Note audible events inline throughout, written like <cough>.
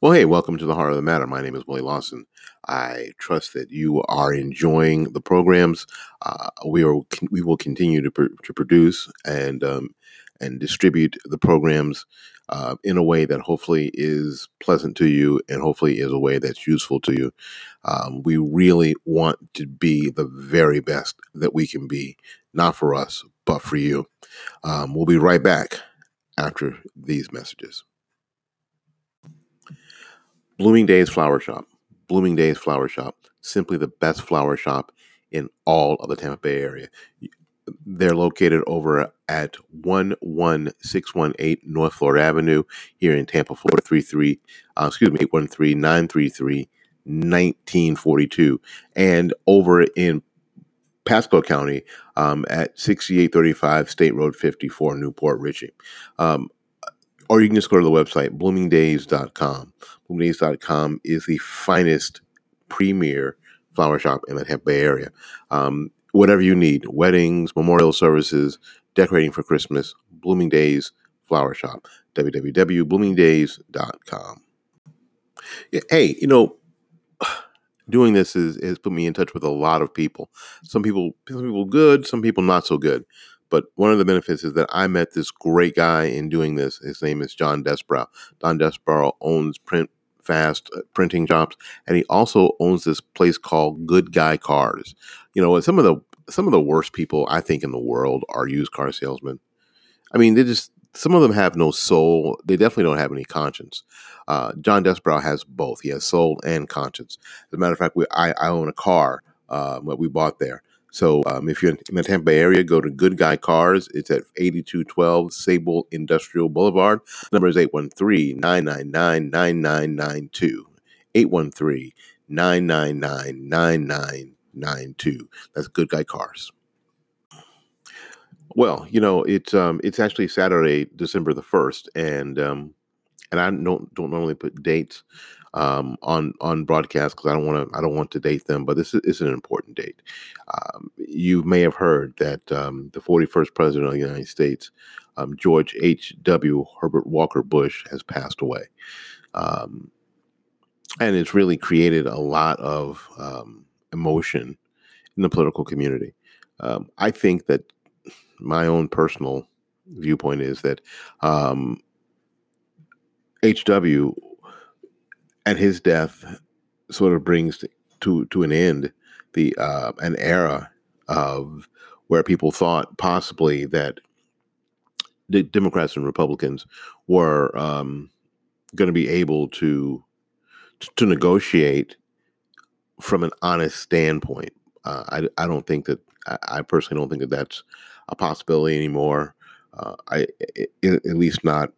Well, hey, welcome to the Heart of the Matter. My name is Willie Lawson. I trust that you are enjoying the programs. Uh, we are we will continue to, pr- to produce and um, and distribute the programs uh, in a way that hopefully is pleasant to you and hopefully is a way that's useful to you. Um, we really want to be the very best that we can be, not for us, but for you. Um, we'll be right back after these messages. Blooming Days Flower Shop. Blooming Days Flower Shop. Simply the best flower shop in all of the Tampa Bay area. They're located over at 11618 North Florida Avenue here in Tampa, Florida, 33, uh, excuse me, 813 933 1942. And over in Pasco County um, at 6835 State Road 54, New Port Richey. Um, or you can just go to the website, bloomingdays.com. Bloomingdays.com is the finest premier flower shop in the Tampa Bay area. Um, whatever you need weddings, memorial services, decorating for Christmas, Blooming Days Flower Shop, www.bloomingdays.com. Hey, you know, <sighs> doing this is has put me in touch with a lot of people. Some people, some people good, some people not so good. But one of the benefits is that I met this great guy in doing this. His name is John Desbrow. Don Desbrow owns Print Fast uh, printing shops, and he also owns this place called Good Guy Cars. You know, some of the some of the worst people I think in the world are used car salesmen. I mean, they just some of them have no soul. They definitely don't have any conscience. Uh, John Desbrow has both. He has soul and conscience. As a matter of fact, we, I, I own a car uh, that we bought there. So um, if you're in the Tampa area, go to Good Guy Cars. It's at 8212 Sable Industrial Boulevard. Number is 813-999-9992. 813-999-9992. That's Good Guy Cars. Well, you know, it's um it's actually Saturday, December the 1st and um and I don't don't normally put dates um, on on broadcast because I don't want to I don't want to date them, but this is, is an important date. Um, you may have heard that um, the 41st president of the United States, um, George H. W. Herbert Walker Bush, has passed away, um, and it's really created a lot of um, emotion in the political community. I think that my own personal viewpoint is that HW and his death sort of brings to to an end the uh, an era of where people thought possibly that the Democrats and Republicans were um, going to be able to to negotiate from an honest standpoint. Uh, I, I don't think that I, I, personally don't think that that's a possibility anymore. Uh, I at least not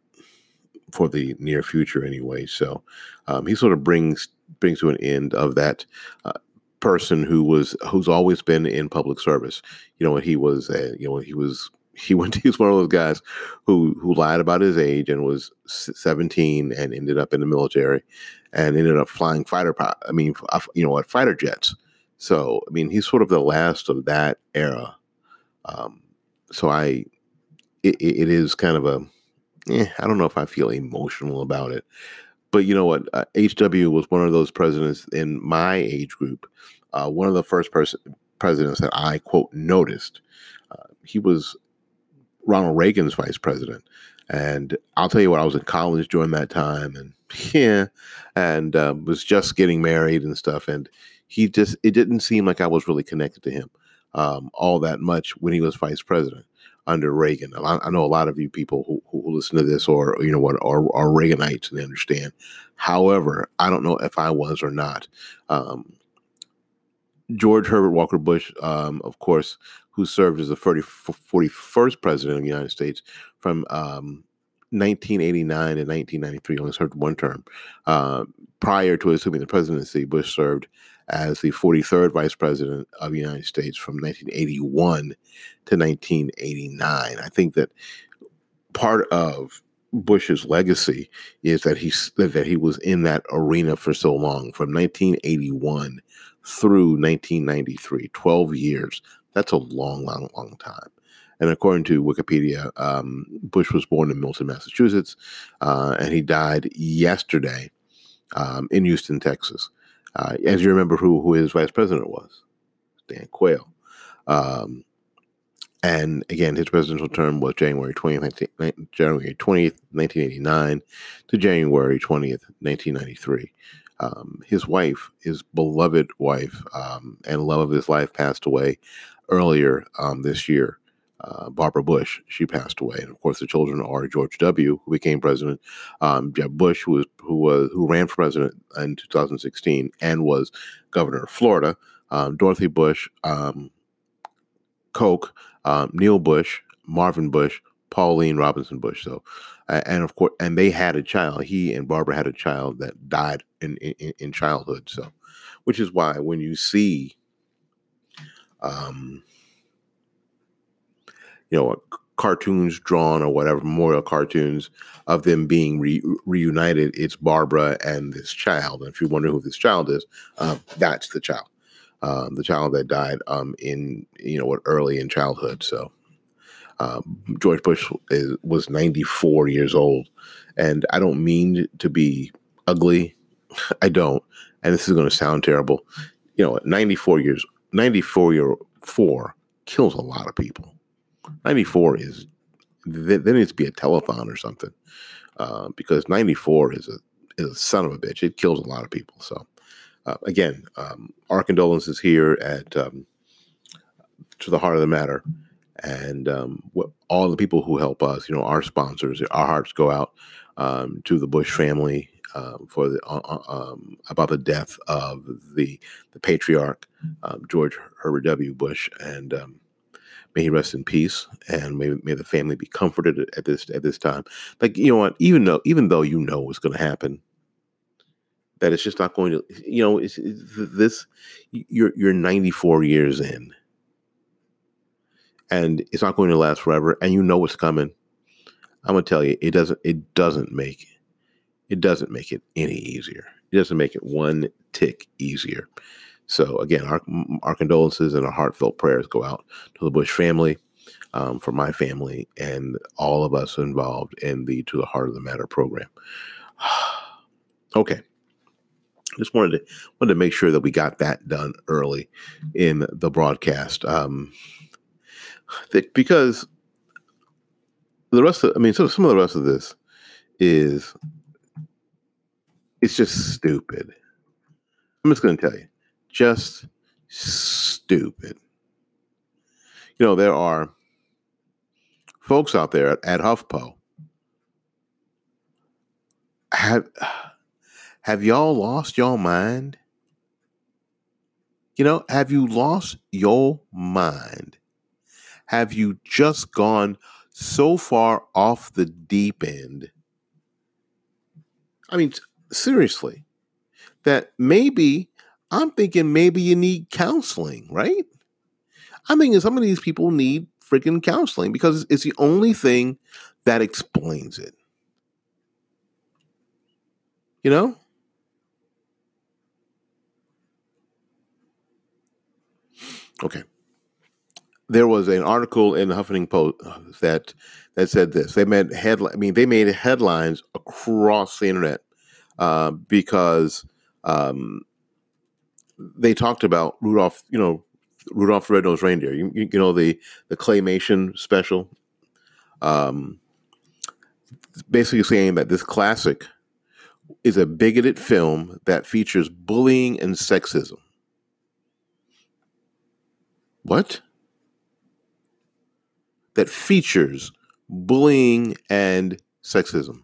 for the near future anyway. So um, he sort of brings brings to an end of that uh, person who was who's always been in public service. You know, when he was uh, you know when he was <laughs> he went he was one of those guys who who lied about his age and was 17 and ended up in the military and ended up flying fighter I mean you know what fighter jets. So I mean he's sort of the last of that era. Um, so I it, it is kind of a eh, I don't know if I feel emotional about it. But you know what? Uh, HW was one of those presidents in my age group. Uh, one of the first pers- presidents that I quote noticed. Uh, he was Ronald Reagan's vice president, and I'll tell you what, I was in college during that time, and <laughs> yeah, and uh, was just getting married and stuff, and he just it didn't seem like I was really connected to him um, all that much when he was vice president under Reagan. I know a lot of you people who, who listen to this or you know what are, are Reaganites and they understand. However, I don't know if I was or not. Um, George Herbert Walker Bush, um, of course, who served as the 30, 41st president of the United States from um, 1989 to 1993, only served one term. Uh, prior to assuming the presidency, Bush served as the 43rd vice president of the United States from 1981 to 1989. I think that part of Bush's legacy is that he that he was in that arena for so long, from 1981 through 1993, 12 years. That's a long, long, long time. And according to Wikipedia, um, Bush was born in Milton, Massachusetts, uh, and he died yesterday um, in Houston, Texas. Uh, as you remember, who who his vice president was, Dan Quayle. Um, and again, his presidential term was January 20th, 19, January 20th, 1989 to January 20th, 1993. Um, his wife, his beloved wife, um, and love of his life passed away earlier um, this year. Uh, Barbara Bush, she passed away, and of course the children are George W., who became president, um, Jeb Bush, who was who was who ran for president in 2016 and was governor of Florida, um, Dorothy Bush, um, Koch, um, Neil Bush, Marvin Bush, Pauline Robinson Bush. So, and of course, and they had a child. He and Barbara had a child that died in in, in childhood. So, which is why when you see, um, you know, cartoons drawn or whatever memorial cartoons of them being re- reunited, it's Barbara and this child. And if you wonder who this child is, uh, that's the child. Um, the child that died um, in you know what early in childhood. So um, George Bush is, was 94 years old, and I don't mean to be ugly. <laughs> I don't, and this is going to sound terrible. You know, 94 years, 94 year four kills a lot of people. 94 is there, needs to be a telethon or something uh, because 94 is a is a son of a bitch. It kills a lot of people. So uh, again, um, our condolences here at um, to the heart of the matter and um, what, all the people who help us, you know, our sponsors, our hearts go out um, to the Bush family uh, for the uh, uh, um, about the death of the the patriarch um, George Herbert W. Bush, and um, may he rest in peace, and may may the family be comforted at this at this time. Like you know what, even though even though you know what's going to happen, that it's just not going to, you know, it's, it's this. You're you're 94 years in and it's not going to last forever and you know what's coming i'm going to tell you it doesn't it doesn't make it doesn't make it any easier it doesn't make it one tick easier so again our, our condolences and our heartfelt prayers go out to the bush family um, for my family and all of us involved in the to the heart of the matter program. <sighs> Okay. Just wanted to wanted to make sure that we got that done early in the broadcast um, <sighs> because the rest of I mean, so some of the rest of this is it's just stupid. I'm just going to tell you, just stupid. You know, there are folks out there at, at HuffPo. Have have y'all lost your mind? You know, have you lost your mind? have you just gone so far off the deep end? I mean, seriously, that maybe I'm thinking maybe you need counseling, right? I'm thinking some of these people need freaking counseling because it's the only thing that explains it. You know? Okay there was an article in the Huffington Post uh, that that said this. They made headline. I mean, they made headlines across the internet uh, because um, they talked about Rudolph. You know, Rudolph the Red-Nosed Reindeer. You, you, know the the claymation special. Um, basically saying that this classic is a bigoted film that features bullying and sexism. What? that features bullying and sexism.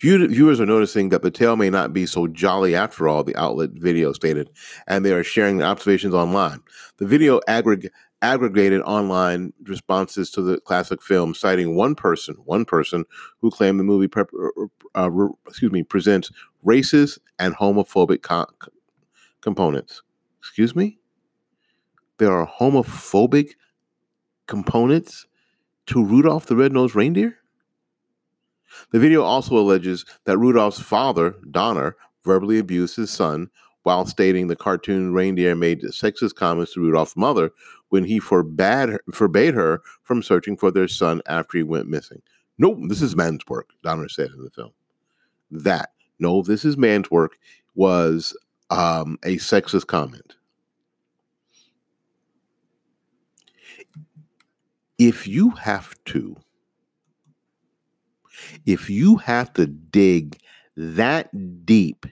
Viewers are noticing that the tale may not be so jolly after all, the outlet video stated, and they are sharing their observations online. The video aggreg- aggregated online responses to the classic film, citing one person, one person who claimed the movie prep, uh, uh, excuse me, presents racist and homophobic co- components. Excuse me? There are homophobic components to Rudolph the Red-Nosed Reindeer? The video also alleges that Rudolph's father, Donner, verbally abused his son while stating the cartoon reindeer made sexist comments to Rudolph's mother when he forbade her, forbade her from searching for their son after he went missing. Nope, this is man's work, Donner said in the film. That, no, this is man's work, was um, a sexist comment. If you have to, if you have to dig that deep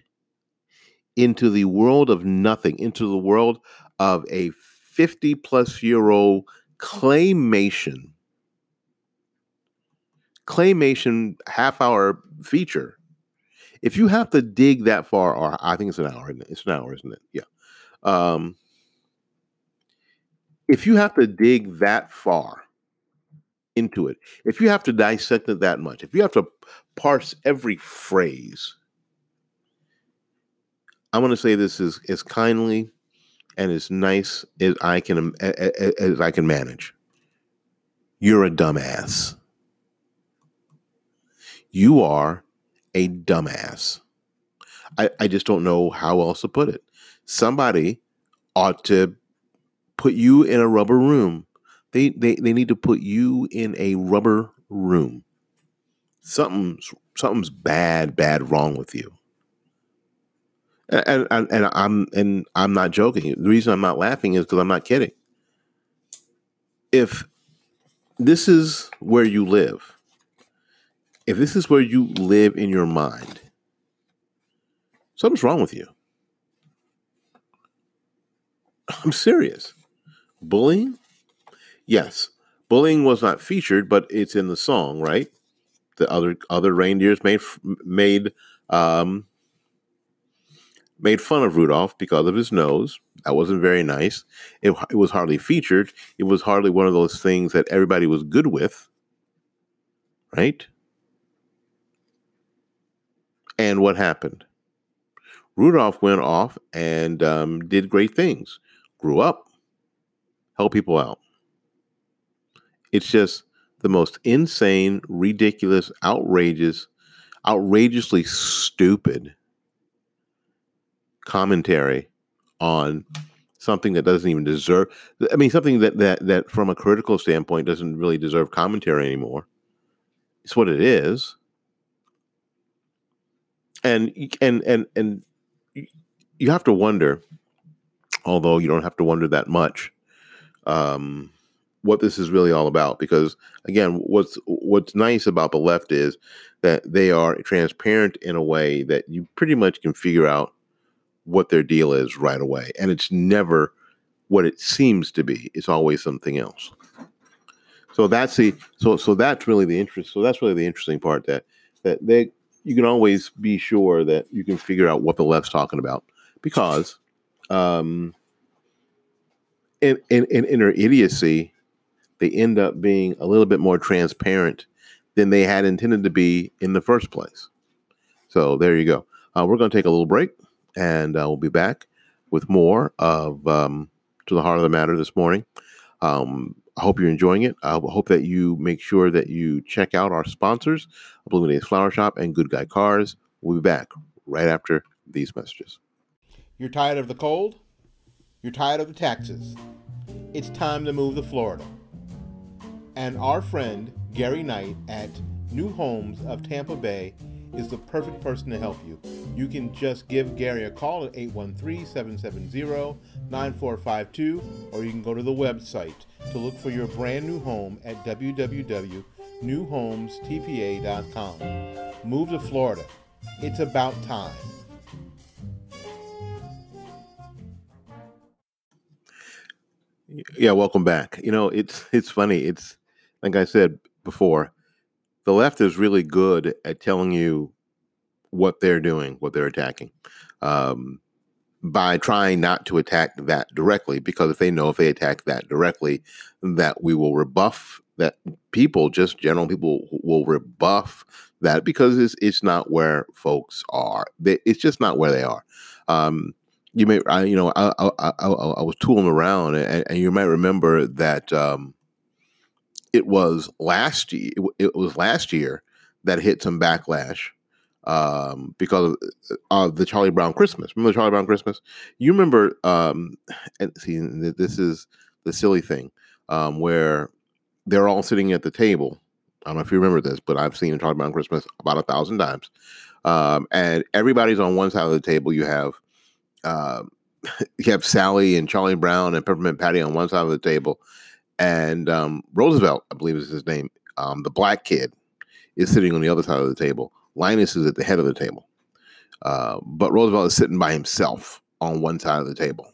into the world of nothing, into the world of a 50 plus year old claymation, claymation half hour feature. If you have to dig that far, or I think it's an hour, it? It's an hour, isn't it? Yeah. Um, if you have to dig that far into it, if you have to dissect it that much, if you have to parse every phrase, I'm going to say this as, as kindly and as nice as I can um, as I can manage. You're a dumbass. You are a dumbass. I, I just don't know how else to put it. Somebody ought to put you in a rubber room. They, they, they need to put you in a rubber room. Something's something's bad, bad wrong with you. And, and, and I'm and I'm not joking. The reason I'm not laughing is because I'm not kidding. If this is where you live, if this is where you live in your mind, something's wrong with you. I'm serious. Bullying? Yes. Bullying was not featured, but it's in the song, right? The other other reindeers made made um, made fun of Rudolph because of his nose. That wasn't very nice. It, it was hardly featured. It was hardly one of those things that everybody was good with, right? And what happened? Rudolph went off and um, did great things, grew up, helped people out. It's just the most insane, ridiculous, outrageous, outrageously stupid commentary on something that doesn't even deserve I mean something that that that from a critical standpoint doesn't really deserve commentary anymore. It's what it is and and and and you have to wonder, although you don't have to wonder that much, um, what this is really all about. Because again, what's what's nice about the left is that they are transparent in a way that you pretty much can figure out what their deal is right away, and it's never what it seems to be. It's always something else. So that's the so so that's really the interest. So that's really the interesting part that that they you can always be sure that you can figure out what the left's talking about because um, in, in, in their idiocy, they end up being a little bit more transparent than they had intended to be in the first place. So there you go. Uh, we're going to take a little break and uh, we'll be back with more of um, To the Heart of the Matter this morning. Um, I hope you're enjoying it. I hope that you make sure that you check out our sponsors, Bloomingdale's Flower Shop and Good Guy Cars. We'll be back right after these messages. You're tired of the cold? You're tired of the taxes? It's time to move to Florida. And our friend Gary Knight at New Homes of Tampa Bay is the perfect person to help you. You can just give Gary a call at 813 770 9452, or you can go to the website to look for your brand new home at www.newhomestpa.com. Move to Florida. It's about time. Yeah, welcome back. You know, it's it's funny. It's like I said before, the left is really good at telling you what they're doing, what they're attacking, um, by trying not to attack that directly. Because if they know if they attack that directly, that we will rebuff that people, just general people, will rebuff that because it's it's not where folks are. It's just not where they are. Um, you may, I, you know, I, I, I, I was tooling around, and, and, you might remember that um, it was last year. It was last year that hit some backlash um, because of the Charlie Brown Christmas. Remember the Charlie Brown Christmas? You remember? Um, and see, this is the silly thing um, where they're all sitting at the table. I don't know if you remember this, but I've seen Charlie Brown Christmas about a thousand times. Um, and everybody's on one side of the table. You have uh, <laughs> you have Sally and Charlie Brown and Peppermint Patty on one side of the table, and um, Roosevelt, I believe is his name, um, the black kid, is sitting on the other side of the table. Linus is at the head of the table, uh, but Roosevelt is sitting by himself on one side of the table.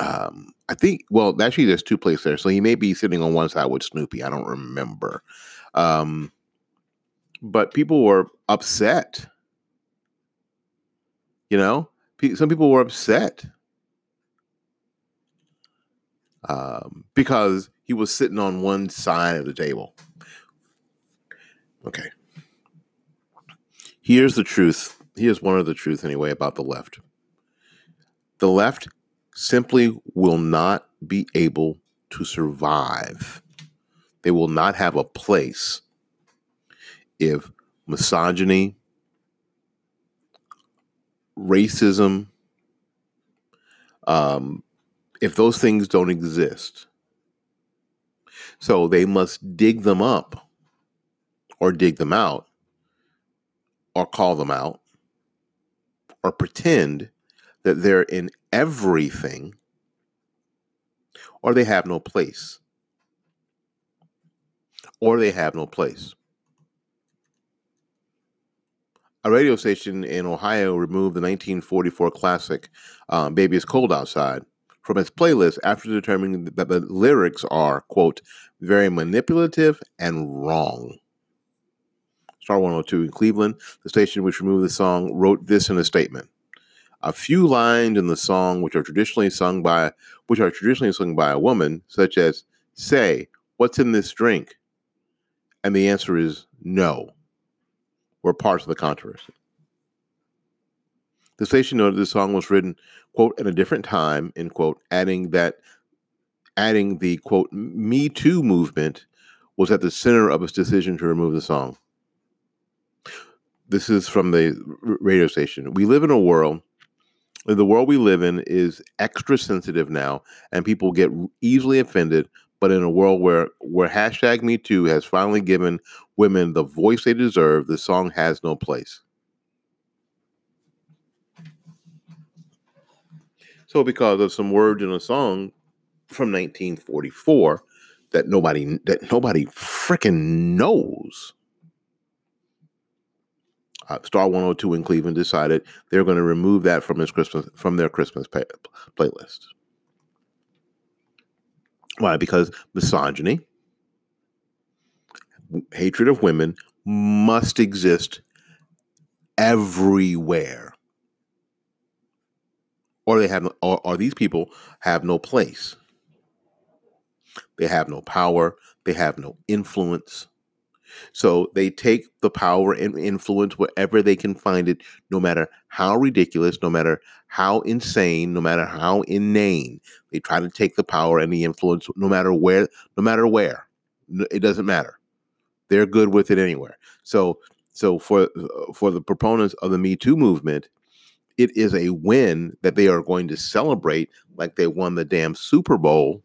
Um, I think, well, actually, there's two places there, so he may be sitting on one side with Snoopy. I don't remember. Um, but people were upset. You know, some people were upset um, because he was sitting on one side of the table. Okay. Here's the truth. Here's one of the truth, anyway, about the left. The left simply will not be able to survive. They will not have a place if misogyny, racism, um, if those things don't exist. So they must dig them up or dig them out or call them out or pretend that they're in everything or they have no place. Or they have no place. A radio station in Ohio removed the 1944 classic um, Baby It's Cold Outside from its playlist after determining that the lyrics are, quote, very manipulative and wrong. Star 102 in Cleveland, the station which removed the song, wrote this in a statement. A few lines in the song which are traditionally sung by which are traditionally sung by a woman, such as say, what's in this drink? And the answer is no were parts of the controversy. The station noted the song was written, quote, at a different time, end quote, adding that adding the quote Me Too movement was at the center of its decision to remove the song. This is from the radio station. We live in a world the world we live in is extra sensitive now and people get easily offended but in a world where where hashtag me too has finally given women the voice they deserve the song has no place so because of some words in a song from 1944 that nobody that nobody freaking knows uh, Star 102 in Cleveland decided they're going to remove that from his Christmas from their Christmas pay, playlist. Why? Because misogyny, hatred of women must exist everywhere. Or they have, or, or these people have no place. They have no power. They have no influence. So they take the power and influence wherever they can find it, no matter how ridiculous, no matter how insane, no matter how inane. They try to take the power and the influence, no matter where, no matter where. It doesn't matter. They're good with it anywhere. So, so for for the proponents of the Me Too movement, it is a win that they are going to celebrate like they won the damn Super Bowl.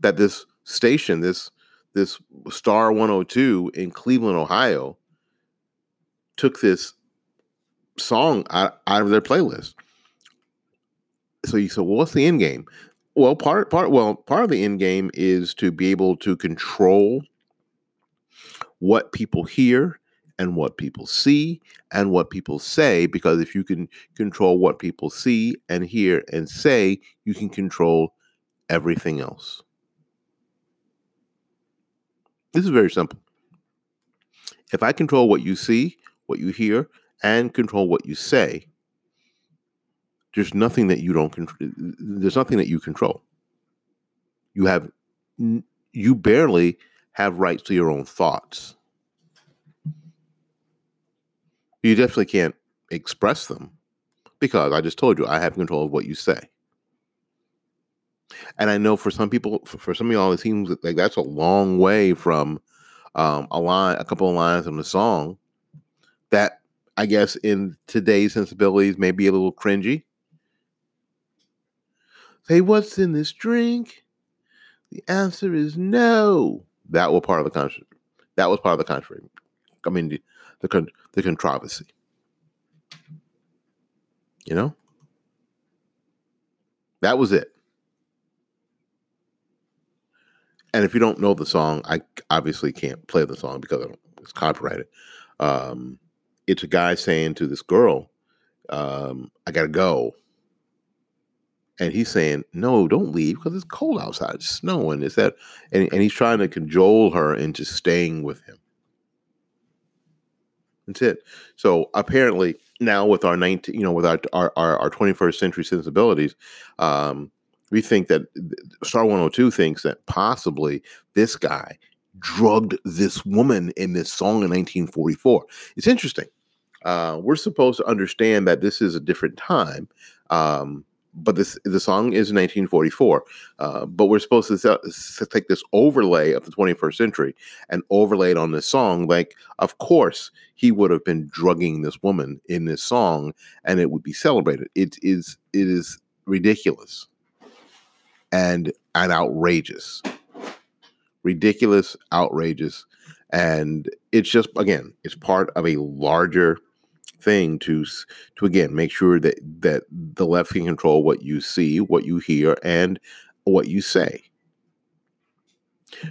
That this station, this this Star 102 in Cleveland, Ohio, took this song out, out of their playlist. So you said, well, what's the end game? Well, part part well, part of the end game is to be able to control what people hear and what people see and what people say because if you can control what people see and hear and say, you can control everything else. This is very simple. If I control what you see, what you hear, and control what you say, there's nothing that you don't control. There's nothing that you control. You have, you barely have rights to your own thoughts. You definitely can't express them because I just told you I have control of what you say. And I know for some people, for, some of y'all, it seems like that's a long way from um, a line, a couple of lines in the song that I guess in today's sensibilities may be a little cringy. Say, what's in this drink? The answer is no. That was part of the country. That was part of the country. I mean, the the, the controversy. You know, that was it. And if you don't know the song, I obviously can't play the song because it's copyrighted. Um, it's a guy saying to this girl, um, "I gotta go," and he's saying, "No, don't leave because it's cold outside. It's snowing. Is that?" And, and he's trying to cajole her into staying with him. That's it. So apparently now with our 19, you know, with our our, our, our 21st century sensibilities, um, we think that Star 102 thinks that possibly this guy drugged this woman in this song in 1944. It's interesting. Uh, we're supposed to understand that this is a different time. Um, but this the song is 1944. Uh, but we're supposed to, to, take this overlay of the 21st century and overlay it on this song. Like, of course, he would have been drugging this woman in this song, and it would be celebrated. It is it is ridiculous and and outrageous, ridiculous, outrageous, and it's just again, it's part of a larger thing to to again make sure that that the left can control what you see, what you hear, and what you say.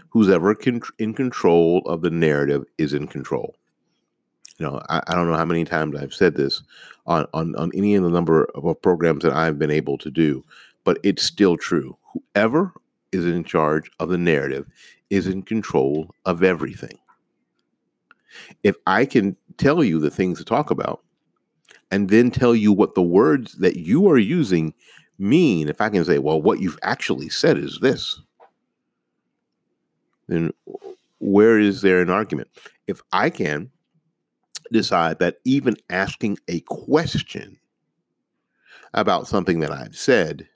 Who's ever in control of the narrative is in control. You know, I, I, don't know how many times I've said this on, on on any of the number of programs that I've been able to do, but it's still true. Whoever is in charge of the narrative is in control of everything if I can tell you the things to talk about and then tell you what the words that you are using mean, if I can say, well, what you've actually said is this, then where is there an argument? If I can decide that even asking a question about something that I've said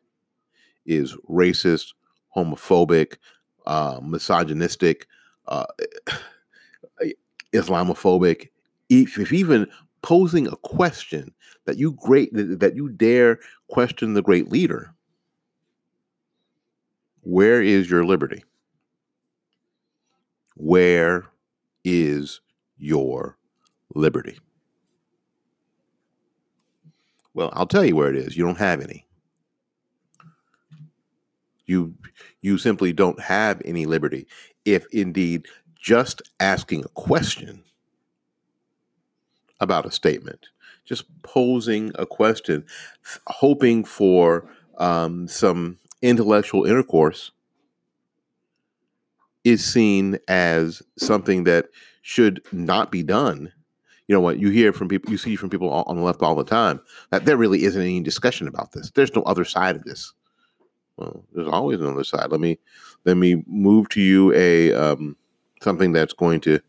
is racist, homophobic, uh, misogynistic, uh, <sighs> Islamophobic, if, if even posing a question that you great that you dare question the great leader, where is your liberty? Where is your liberty? Well, I'll tell you where it is. You don't have any. You you simply don't have any liberty if indeed just asking a question about a statement, just posing a question, hoping for um, some intellectual intercourse, is seen as something that should not be done. You know what you hear from people, you see from people on the left all the time that there really isn't any discussion about this. There's no other side of this. Well, there's always another side. Let me let me move to you a um, something that's going to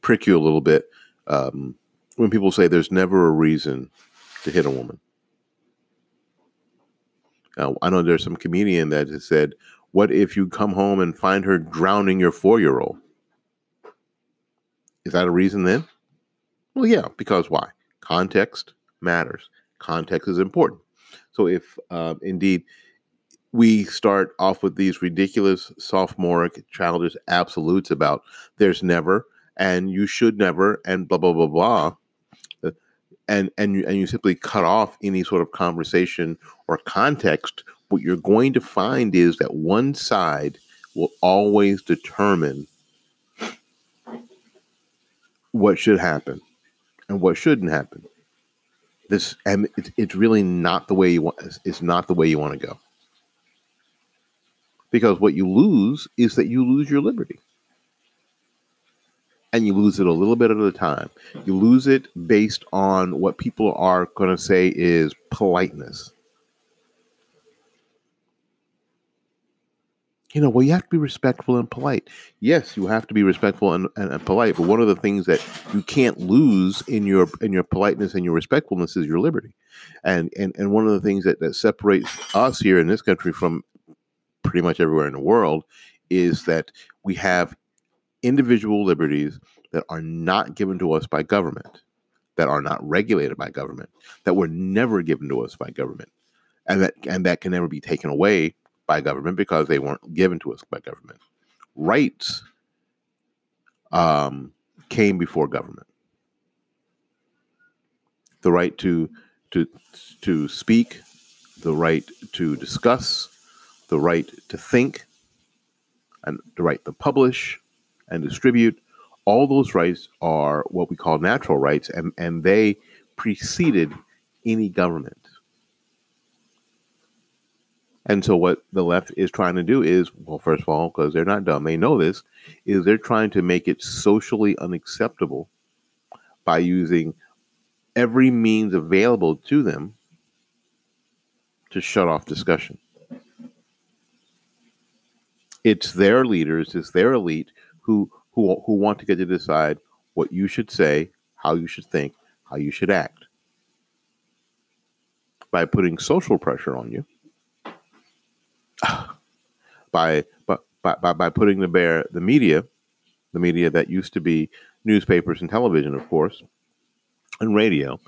prick you a little bit um, when people say there's never a reason to hit a woman. Now, I know there's some comedian that has said, What if you come home and find her drowning your four year old? Is that a reason then? Well, yeah, because why? Context matters. Context is important. So, if uh, indeed we start off with these ridiculous sophomoric childish absolutes about there's never and you should never and blah blah blah blah and and you, and you simply cut off any sort of conversation or context what you're going to find is that one side will always determine what should happen and what shouldn't happen this and it's, it's really not the way you want it's not the way you want to go because what you lose is that you lose your liberty. And you lose it a little bit at a time. You lose it based on what people are going to say is politeness. You know, well, you have to be respectful and polite. Yes, you have to be respectful and, and, and polite. But one of the things that you can't lose in your in your politeness and your respectfulness is your liberty. And and, and one of the things that, that separates us here in this country from pretty much everywhere in the world is that we have individual liberties that are not given to us by government, that are not regulated by government, that were never given to us by government, and that and that can never be taken away by government because they weren't given to us by government. Rights um, came before government. The right to to to speak, the right to discuss, the right to think, and the right to publish and distribute. All those rights are what we call natural rights, and, and they preceded any government. And so, what the left is trying to do is, well, first of all, because they're not dumb, they know this, is they're trying to make it socially unacceptable by using every means available to them to shut off discussion. It's their leaders, it's their elite who who who want to get to decide what you should say, how you should think, how you should act. By putting social pressure on you, <sighs> by by by, by putting the bear the media, the media that used to be newspapers and television, of course, and radio,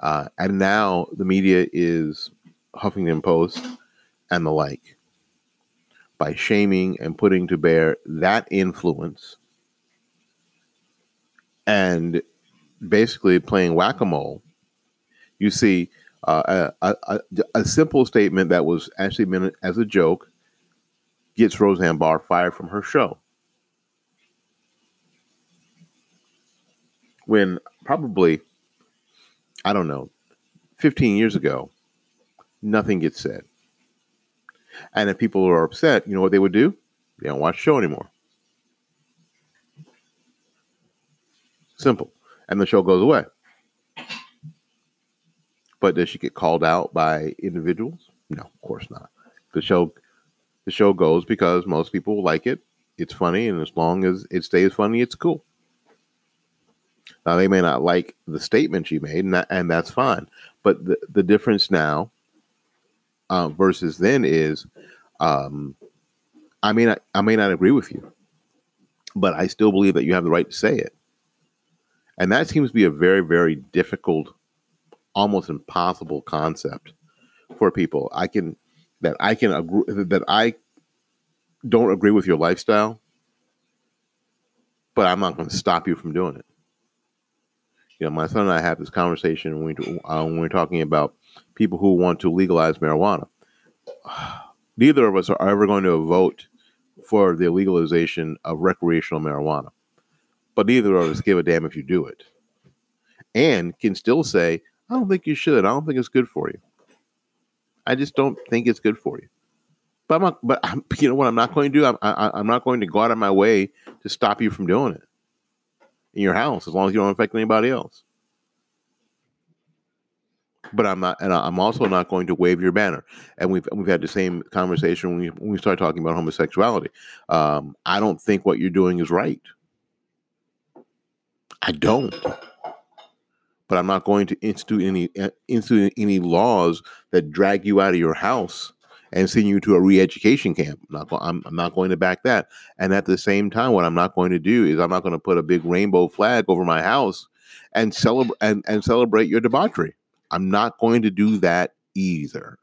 uh, and now the media is Huffington Post and the like by shaming and putting to bear that influence and basically playing whack a mole. You see uh, a, a, a, simple statement that was actually meant as a joke gets Roseanne Barr fired from her show. When probably, I don't know, 15 years ago, nothing gets said. And if people are upset, you know what they would do? They don't watch the show anymore. Simple. And the show goes away. But does she get called out by individuals? No, of course not. The show the show goes because most people like it. It's funny, and as long as it stays funny, it's cool. Now they may not like the statement she made, and, that, and that's fine. But the, the difference now uh, versus then is, um, I mean, I, I may not agree with you, but I still believe that you have the right to say it, and that seems to be a very, very difficult, almost impossible concept for people. I can that I can agree that I don't agree with your lifestyle, but I'm not going to stop you from doing it. You know, my son and I have this conversation when we, uh, when we were talking about people who want to legalize marijuana. Neither of us are ever going to vote for the legalization of recreational marijuana, but neither of us give a damn if you do it, and can still say, "I don't think you should. I don't think it's good for you. I just don't think it's good for you." But I'm not, but I'm, <laughs> you know what I'm not going to do? I'm, I, I'm not going to go out of my way to stop you from doing it in your house as long as you don't affect anybody else but I'm not, and I'm also not going to wave your banner. And we've we've had the same conversation when we when we start talking about homosexuality. Um, I don't think what you're doing is right. I don't. But I'm not going to institute any uh, institute any laws that drag you out of your house and send you to a re-education camp. I'm not, I'm, I'm not going to back that. And at the same time, what I'm not going to do is I'm not going to put a big rainbow flag over my house and celebrate and, and celebrate your debauchery. I'm not going to do that either.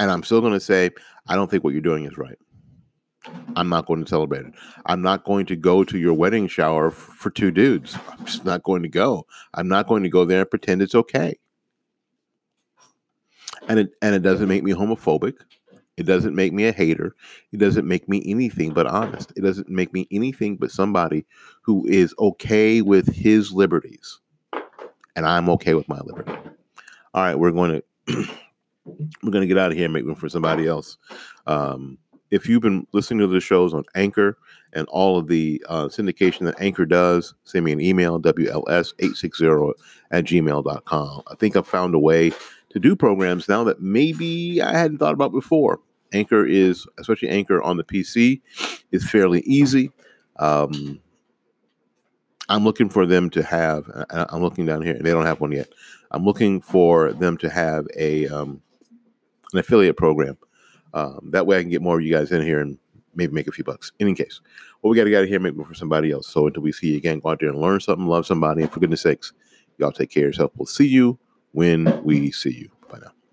And I'm still going to say, I don't think what you're doing is right. I'm not going to celebrate it. I'm not going to go to your wedding shower for two dudes. I'm just not going to go. I'm not going to go there and pretend it's okay. And it and it doesn't make me homophobic. It doesn't make me a hater. It doesn't make me anything but honest. It doesn't make me anything but somebody who is okay with his liberties. And I'm okay with my liberty. All right, we're going to <clears throat> we're going to get out of here and make room for somebody else. Um, if you've been listening to the shows on Anchor and all of the uh, syndication that Anchor does, send me an email, WLS860 at gmail.com. I think I've found a way to do programs now that maybe I hadn't thought about before. Anchor is, especially Anchor on the PC, is fairly easy. Um, I'm looking for them to have. I'm looking down here, and they don't have one yet. I'm looking for them to have a um, an affiliate program Um, that way I can get more of you guys in here and maybe make a few bucks. In any case, well, we got to get out of here, make room for somebody else. So until we see you again, go out there and learn something, love somebody, and for goodness sakes, y'all take care of yourself. We'll see you when we see you.